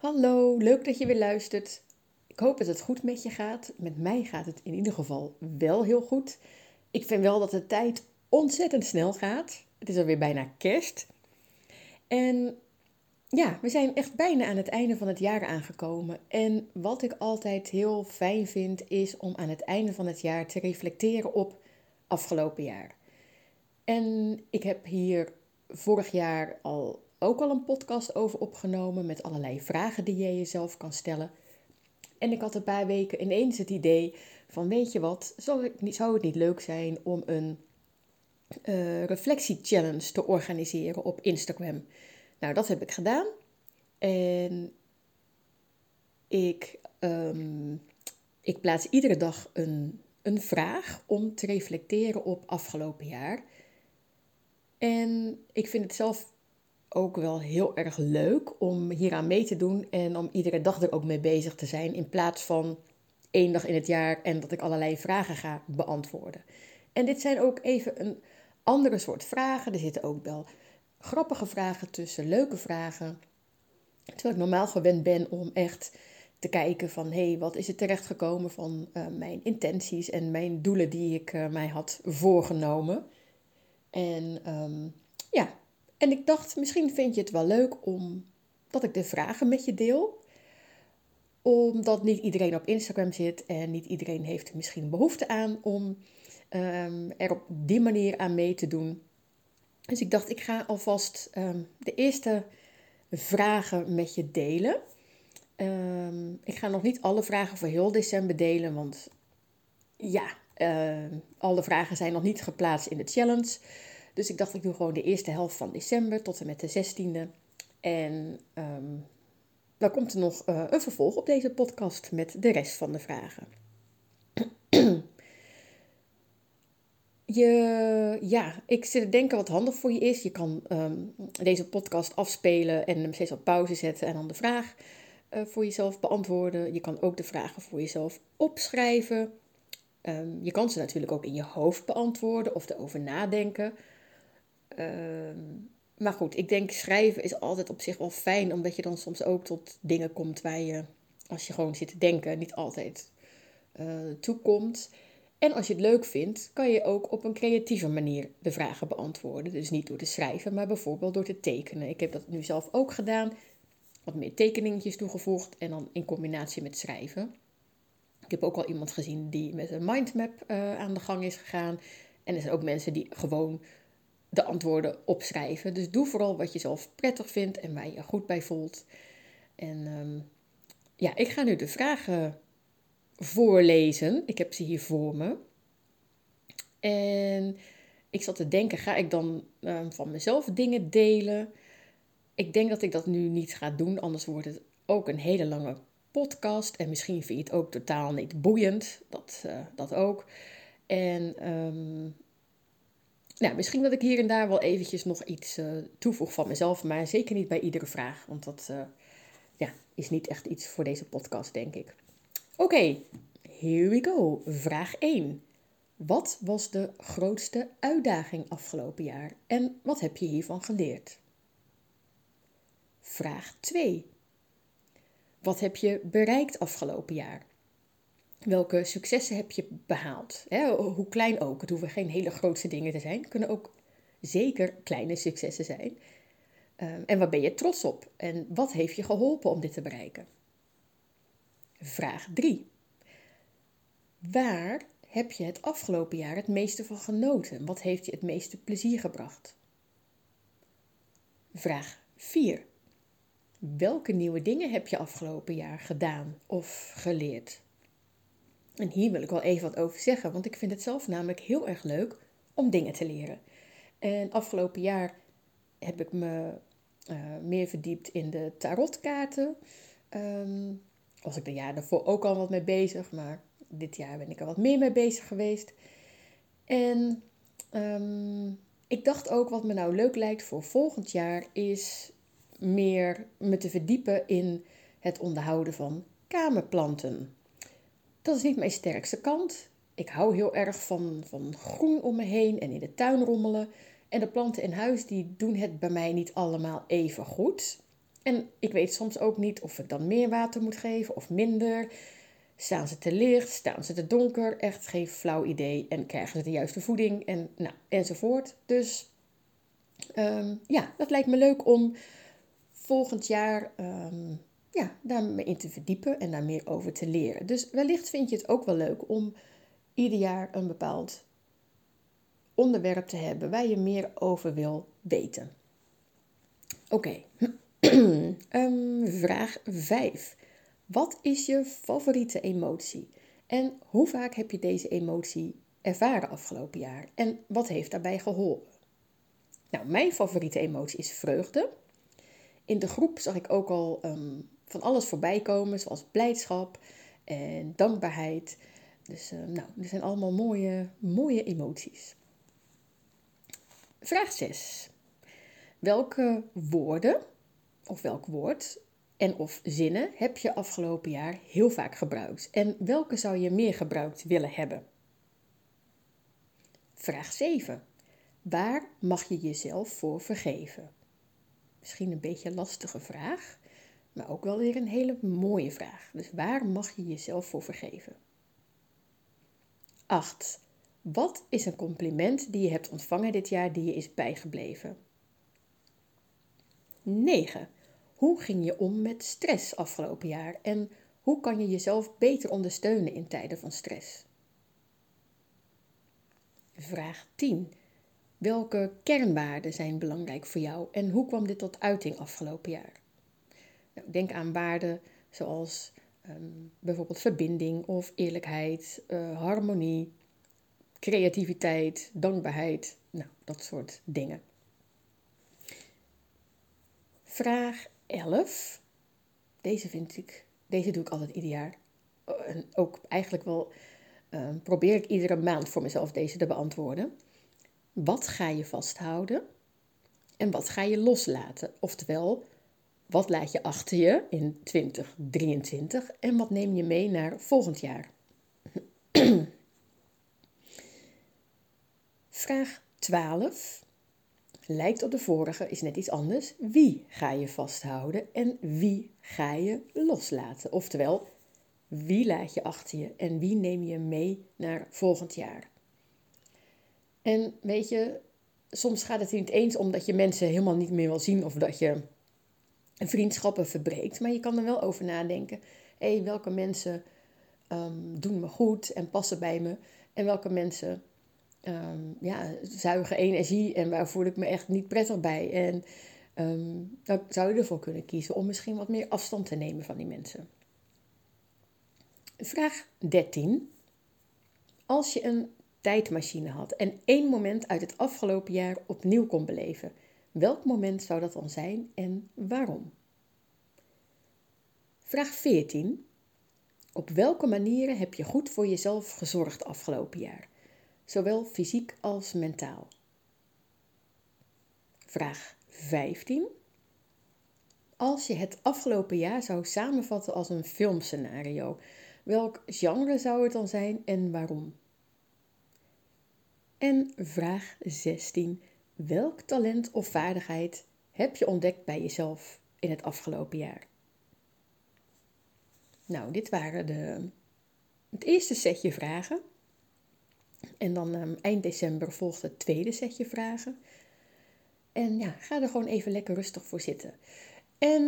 Hallo, leuk dat je weer luistert. Ik hoop dat het goed met je gaat. Met mij gaat het in ieder geval wel heel goed. Ik vind wel dat de tijd ontzettend snel gaat. Het is alweer bijna kerst. En ja, we zijn echt bijna aan het einde van het jaar aangekomen. En wat ik altijd heel fijn vind, is om aan het einde van het jaar te reflecteren op afgelopen jaar. En ik heb hier vorig jaar al ook al een podcast over opgenomen met allerlei vragen die je jezelf kan stellen. En ik had een paar weken ineens het idee van weet je wat, zou het niet, zou het niet leuk zijn om een uh, reflectie-challenge te organiseren op Instagram. Nou, dat heb ik gedaan. En ik, um, ik plaats iedere dag een, een vraag om te reflecteren op afgelopen jaar. En ik vind het zelf ook wel heel erg leuk om hieraan mee te doen en om iedere dag er ook mee bezig te zijn. In plaats van één dag in het jaar en dat ik allerlei vragen ga beantwoorden. En dit zijn ook even een andere soort vragen. Er zitten ook wel grappige vragen tussen, leuke vragen. Terwijl ik normaal gewend ben om echt te kijken van hé, hey, wat is er terechtgekomen van uh, mijn intenties en mijn doelen die ik uh, mij had voorgenomen. En um, ja, en ik dacht, misschien vind je het wel leuk om dat ik de vragen met je deel. Omdat niet iedereen op Instagram zit en niet iedereen heeft misschien behoefte aan om um, er op die manier aan mee te doen. Dus ik dacht, ik ga alvast um, de eerste vragen met je delen. Um, ik ga nog niet alle vragen voor heel december delen, want ja, uh, alle vragen zijn nog niet geplaatst in de challenge. Dus ik dacht, ik doe gewoon de eerste helft van december tot en met de 16e. En um, dan komt er nog uh, een vervolg op deze podcast met de rest van de vragen. Je, ja, ik zit te denken wat handig voor je is. Je kan um, deze podcast afspelen en hem steeds op pauze zetten en dan de vraag uh, voor jezelf beantwoorden. Je kan ook de vragen voor jezelf opschrijven. Um, je kan ze natuurlijk ook in je hoofd beantwoorden of erover nadenken. Ehm, maar goed, ik denk schrijven is altijd op zich wel fijn, omdat je dan soms ook tot dingen komt waar je, als je gewoon zit te denken, niet altijd uh, toekomt. En als je het leuk vindt, kan je ook op een creatieve manier de vragen beantwoorden. Dus niet door te schrijven, maar bijvoorbeeld door te tekenen. Ik heb dat nu zelf ook gedaan. Wat meer tekeningetjes toegevoegd en dan in combinatie met schrijven. Ik heb ook al iemand gezien die met een mindmap uh, aan de gang is gegaan. En er zijn ook mensen die gewoon de antwoorden opschrijven. Dus doe vooral wat je zelf prettig vindt en waar je je goed bij voelt. En um, ja, ik ga nu de vragen voorlezen. Ik heb ze hier voor me. En ik zat te denken, ga ik dan um, van mezelf dingen delen? Ik denk dat ik dat nu niet ga doen, anders wordt het ook een hele lange podcast. En misschien vind je het ook totaal niet boeiend, dat, uh, dat ook. En um, nou, misschien dat ik hier en daar wel eventjes nog iets uh, toevoeg van mezelf, maar zeker niet bij iedere vraag, want dat uh, ja, is niet echt iets voor deze podcast, denk ik. Oké, here we go. Vraag 1. Wat was de grootste uitdaging afgelopen jaar en wat heb je hiervan geleerd? Vraag 2. Wat heb je bereikt afgelopen jaar? Welke successen heb je behaald? Hè? Hoe klein ook. Het hoeven geen hele grootste dingen te zijn. Kunnen ook zeker kleine successen zijn. Um, en waar ben je trots op? En wat heeft je geholpen om dit te bereiken? Vraag 3. Waar heb je het afgelopen jaar het meeste van genoten? Wat heeft je het meeste plezier gebracht? Vraag 4. Welke nieuwe dingen heb je afgelopen jaar gedaan of geleerd? En hier wil ik wel even wat over zeggen, want ik vind het zelf namelijk heel erg leuk om dingen te leren. En afgelopen jaar heb ik me uh, meer verdiept in de tarotkaarten. Um, was ik de jaar daarvoor ook al wat mee bezig, maar dit jaar ben ik er wat meer mee bezig geweest. En um, ik dacht ook wat me nou leuk lijkt voor volgend jaar is meer me te verdiepen in het onderhouden van kamerplanten. Dat is niet mijn sterkste kant. Ik hou heel erg van, van groen om me heen en in de tuin rommelen. En de planten in huis die doen het bij mij niet allemaal even goed. En ik weet soms ook niet of ik dan meer water moet geven of minder. Staan ze te licht? Staan ze te donker? Echt geen flauw idee. En krijgen ze de juiste voeding? En, nou, enzovoort. Dus ehm, ja, dat lijkt me leuk om volgend jaar um, ja, daarmee in te verdiepen en daar meer over te leren. Dus wellicht vind je het ook wel leuk om ieder jaar een bepaald onderwerp te hebben waar je meer over wil weten. Oké, ehm, vraag 5. Wat is je favoriete emotie? En hoe vaak heb je deze emotie ervaren afgelopen jaar? En wat heeft daarbij geholpen? Nou, mijn favoriete emotie is vreugde. In de groep zag ik ook al um, van alles voorbij komen, zoals blijdschap en dankbaarheid. Dus uh, nou, er zijn allemaal mooie, mooie emoties. Vraag 6. Welke woorden of welk woord en of zinnen heb je afgelopen jaar heel vaak gebruikt? En welke zou je meer gebruikt willen hebben? Vraag 7. Waar mag je jezelf voor vergeven? Misschien een beetje een lastige vraag, maar ook wel weer een hele mooie vraag. Dus waar mag je jezelf voor vergeven? 8. Wat is een compliment die je hebt ontvangen dit jaar die je is bijgebleven? 9. Hoe ging je om met stress afgelopen jaar en hoe kan je jezelf beter ondersteunen in tijden van stress? Vraag 10. Welke kernwaarden zijn belangrijk voor jou en hoe kwam dit tot uiting afgelopen jaar? Nou, denk aan waarden zoals ehm, bijvoorbeeld verbinding of eerlijkheid, uh, harmonie, creativiteit, dankbaarheid, nou, dat soort dingen. Vraag 11. Deze vind ik, deze doe ik altijd ieder jaar. En ook eigenlijk wel uh, probeer ik iedere maand voor mezelf deze te beantwoorden. Wat ga je vasthouden en wat ga je loslaten? Oftewel, wat laat je achter je in 2023 en wat neem je mee naar volgend jaar? Vraag 12 lijkt op de vorige, is net iets anders. Wie ga je vasthouden en wie ga je loslaten? Oftewel, wie laat je achter je en wie neem je mee naar volgend jaar? En weet je, soms gaat het niet eens omdat je mensen helemaal niet meer wil zien of dat je vriendschappen verbreekt, maar je kan er wel over nadenken. Hé, hey, welke mensen um, doen me goed en passen bij me en welke mensen um, ja, zuigen energie en waar voel ik me echt niet prettig bij. En um, zou je ervoor kunnen kiezen om misschien wat meer afstand te nemen van die mensen. Vraag 13. Als je een tijdmachine had en één moment uit het afgelopen jaar opnieuw kon beleven, welk moment zou dat dan zijn en waarom? Vraag 14. Op welke manieren heb je goed voor jezelf gezorgd afgelopen jaar? zowel fysiek als mentaal. Vraag 15. Als je het afgelopen jaar zou samenvatten als een filmscenario, welk genre zou het dan zijn en waarom? En vraag 16. Welk talent of vaardigheid heb je ontdekt bij jezelf in het afgelopen jaar? Nou, dit waren de, het eerste setje vragen. En dan um, eind december volgt het tweede setje vragen. En ja, ga er gewoon even lekker rustig voor zitten. En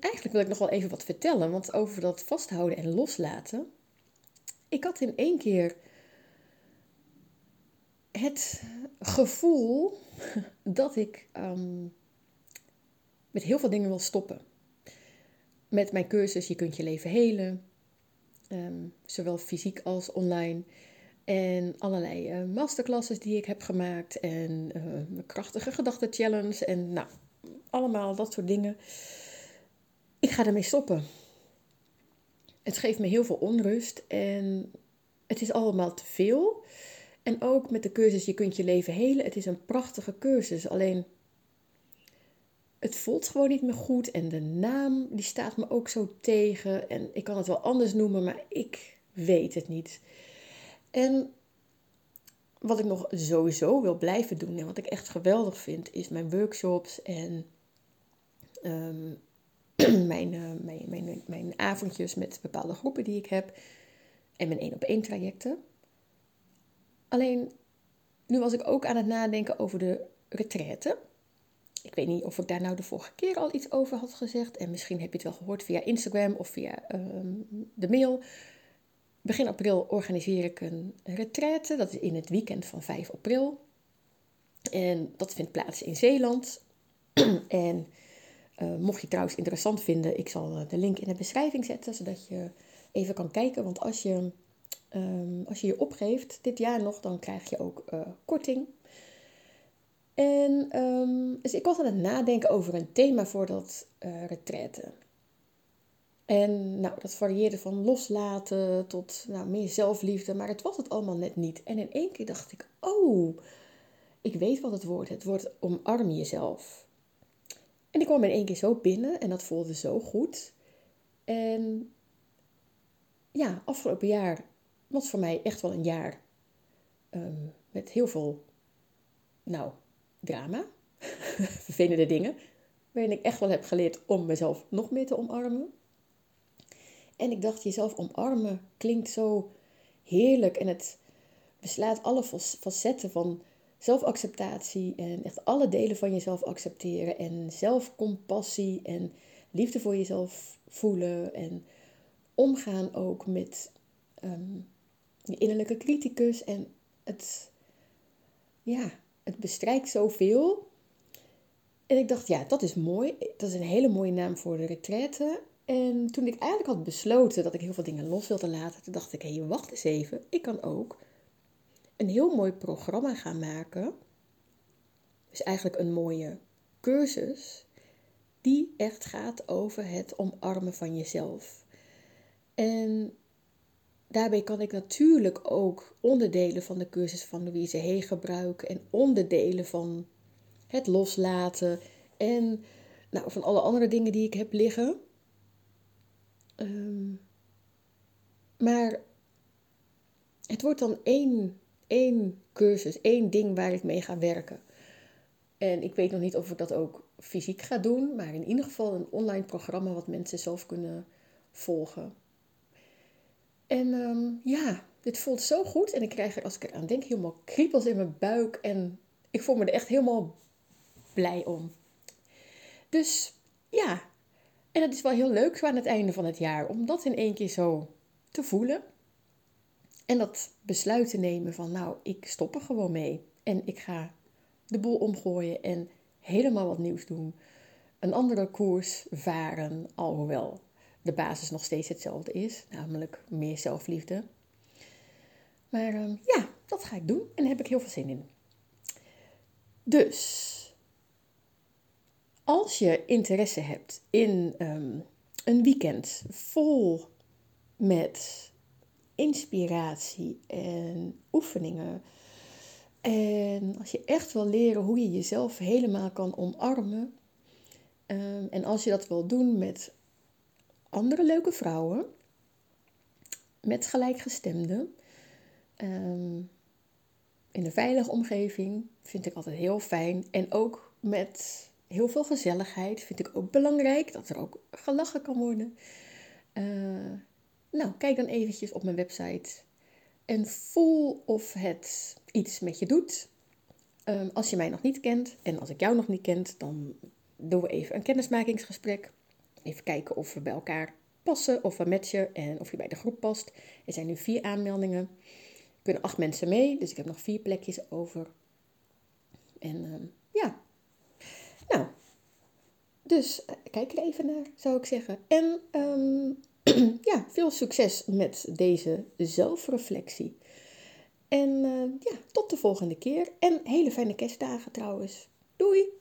eigenlijk wil ik nog wel even wat vertellen, want over dat vasthouden en loslaten. Ik had in één keer het gevoel dat ik um, met heel veel dingen wil stoppen. Met mijn cursus Je kunt je leven helen, um, zowel fysiek als online. En allerlei uh, masterclasses die ik heb gemaakt. En uh, krachtige gedachten challenge. En nou, allemaal dat soort dingen. Ik ga ermee stoppen. Het geeft me heel veel onrust. En het is allemaal te veel. En ook met de cursus Je kunt je leven helen. Het is een prachtige cursus. Alleen het voelt gewoon niet meer goed. En de naam die staat me ook zo tegen. En ik kan het wel anders noemen, maar ik weet het niet. En wat ik nog sowieso wil blijven doen en wat ik echt geweldig vind, is mijn workshops en ehm, mijn, uh, mijn, mijn, mijn avondjes met bepaalde groepen die ik heb. En mijn één op één trajecten. Alleen, nu was ik ook aan het nadenken over de retraite. Ik weet niet of ik daar nou de vorige keer al iets over had gezegd. En misschien heb je het wel gehoord via Instagram of via ehm, de mail. Begin april organiseer ik een retraite. Dat is in het weekend van 5 april. En dat vindt plaats in Zeeland. en uh, mocht je trouwens interessant vinden, ik zal eh, de link in de beschrijving zetten, zodat je even kan kijken. Want als je um, als je je opgeeft dit jaar nog, dan krijg je ook uh, korting. En um, dus ik was aan het nadenken over een thema voor dat uh, retraite. En nou, dat varieerde van loslaten tot nou, meer zelfliefde, maar het was het allemaal net niet. En in één keer dacht ik, oh, ik weet wat het wordt. Het wordt omarm jezelf. En ik kwam in één keer zo binnen en dat voelde zo goed. En ja, afgelopen jaar was voor mij echt wel een jaar um, met heel veel, nou, drama, vervelende dingen, waarin ik echt wel heb geleerd om mezelf nog meer te omarmen. En ik dacht, jezelf omarmen klinkt zo heerlijk en het beslaat alle facetten van zelfacceptatie en echt alle delen van jezelf accepteren en zelfcompassie en liefde voor jezelf voelen en omgaan ook met um, je innerlijke criticus en het, ja, het bestrijkt zoveel. En ik dacht, ja, dat is mooi. Dat is een hele mooie naam voor de retraite. En toen ik eigenlijk had besloten dat ik heel veel dingen los wilde laten, toen dacht ik, hé, hey, wacht eens even. Ik kan ook een heel mooi programma gaan maken. Dus eigenlijk een mooie cursus die echt gaat over het omarmen van jezelf. En daarbij kan ik natuurlijk ook onderdelen van de cursus van Louise Hee gebruiken en onderdelen van het loslaten en nou, van alle andere dingen die ik heb liggen. Um, maar het wordt dan één, één cursus, één ding waar ik mee ga werken. En ik weet nog niet of ik dat ook fysiek ga doen, maar in ieder geval een online programma wat mensen zelf kunnen volgen. En um, ja, dit voelt zo goed. En ik krijg er, als ik eraan denk, helemaal kriebels in mijn buik. En ik voel me er echt helemaal blij om. Dus ja, en het is wel heel leuk zo aan het einde van het jaar om dat in één keer zo te voelen. En dat besluit te nemen van, nou, ik stop er gewoon mee. En ik ga de boel omgooien en helemaal wat nieuws doen. Een andere koers varen, alhoewel de basis nog steeds hetzelfde is, namelijk meer zelfliefde. Maar ehm, ja, dat ga ik doen en daar heb ik heel veel zin in. Dus, als je interesse hebt in ehm, een weekend vol met inspiratie en oefeningen. En als je echt wil leren hoe je jezelf helemaal kan omarmen. Um, en als je dat wil doen met andere leuke vrouwen met gelijkgestemden. Um, in een veilige omgeving vind ik altijd heel fijn. En ook met heel veel gezelligheid vind ik ook belangrijk dat er ook gelachen kan worden. Uh, nou, kijk dan eventjes op mijn website en voel of het iets met je doet. Um, als je mij nog niet kent en als ik jou nog niet kent, dan doen we even een kennismakingsgesprek. Even kijken of we bij elkaar passen, of we matchen en of je bij de groep past. Er zijn nu vier aanmeldingen. Er kunnen acht mensen mee, dus ik heb nog vier plekjes over. En uh, ja, nou, dus uh, kijk er even naar, zou ik zeggen. En um, ja, veel succes met deze zelfreflectie. En uh, ja, tot de volgende keer. En hele fijne kerstdagen trouwens. Doei!